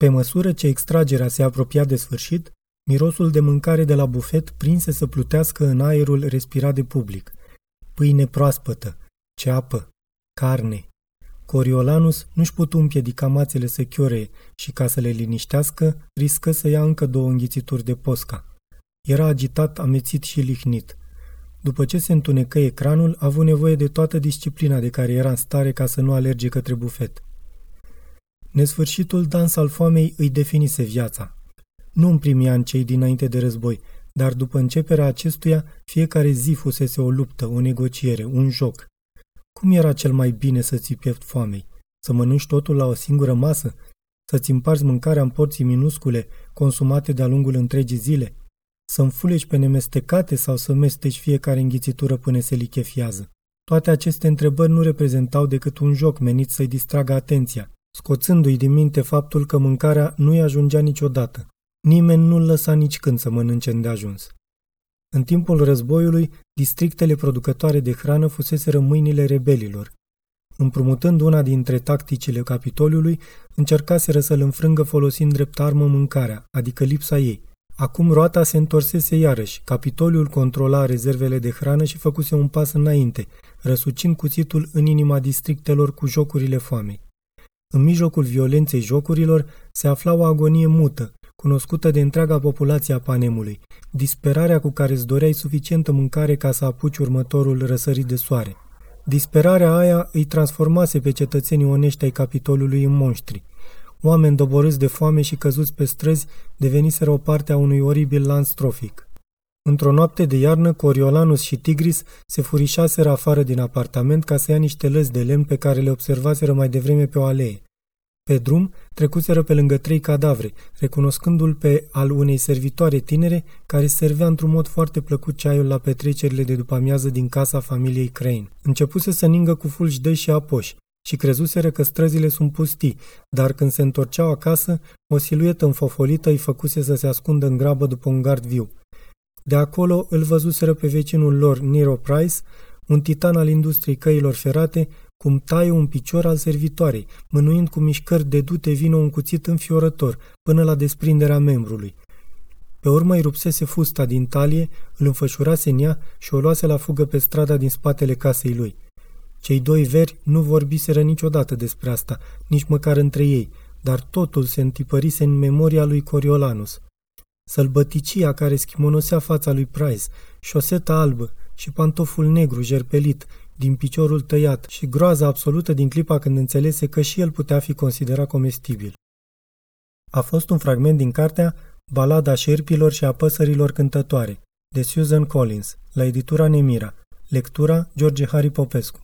Pe măsură ce extragerea se apropia de sfârșit, mirosul de mâncare de la bufet prinse să plutească în aerul respirat de public. Pâine proaspătă, ceapă, carne. Coriolanus nu-și putu împiedica mațele să chiore și ca să le liniștească, riscă să ia încă două înghițituri de posca. Era agitat, amețit și lihnit. După ce se întunecă ecranul, a avut nevoie de toată disciplina de care era în stare ca să nu alerge către bufet. Nesfârșitul dans al foamei îi definise viața. Nu în primii ani cei dinainte de război, dar după începerea acestuia, fiecare zi fusese o luptă, o negociere, un joc. Cum era cel mai bine să ți piept foamei? Să mănânci totul la o singură masă? Să-ți împarți mâncarea în porții minuscule, consumate de-a lungul întregii zile? Să înfuleci pe nemestecate sau să mesteci fiecare înghițitură până se lichefiază? Toate aceste întrebări nu reprezentau decât un joc menit să-i distragă atenția, scoțându-i din minte faptul că mâncarea nu-i ajungea niciodată. Nimeni nu-l lăsa nici când să mănânce îndeajuns. În timpul războiului, districtele producătoare de hrană fusese mâinile rebelilor. Împrumutând una dintre tacticile Capitoliului, încercaseră să-l înfrângă folosind drept armă mâncarea, adică lipsa ei. Acum roata se întorsese iarăși, Capitoliul controla rezervele de hrană și făcuse un pas înainte, răsucind cuțitul în inima districtelor cu jocurile foamei. În mijlocul violenței jocurilor se afla o agonie mută, cunoscută de întreaga populație a Panemului, disperarea cu care îți doreai suficientă mâncare ca să apuci următorul răsărit de soare. Disperarea aia îi transformase pe cetățenii onești ai Capitolului în monștri. Oameni doborâți de foame și căzuți pe străzi deveniseră o parte a unui oribil lanț trofic. Într-o noapte de iarnă, Coriolanus și Tigris se furișaseră afară din apartament ca să ia niște lăzi de lemn pe care le observaseră mai devreme pe o alee. Pe drum, trecuseră pe lângă trei cadavre, recunoscându-l pe al unei servitoare tinere care servea într-un mod foarte plăcut ceaiul la petrecerile de după amiază din casa familiei Crane. Începuse să ningă cu fulgi de și apoși și crezuseră că străzile sunt pustii, dar când se întorceau acasă, o siluetă înfofolită îi făcuse să se ascundă în grabă după un gard viu. De acolo îl văzuseră pe vecinul lor, Nero Price, un titan al industriei căilor ferate, cum taie un picior al servitoarei, mânuind cu mișcări de dute vină un cuțit înfiorător, până la desprinderea membrului. Pe urmă îi rupsese fusta din talie, îl înfășurase în ea și o luase la fugă pe strada din spatele casei lui. Cei doi veri nu vorbiseră niciodată despre asta, nici măcar între ei, dar totul se întipărise în memoria lui Coriolanus. Sălbăticia care schimonosea fața lui Price, șoseta albă și pantoful negru jerpelit, din piciorul tăiat și groaza absolută din clipa când înțelese că și el putea fi considerat comestibil. A fost un fragment din cartea Balada șerpilor și a păsărilor cântătoare, de Susan Collins, la editura Nemira, lectura George Harry Popescu.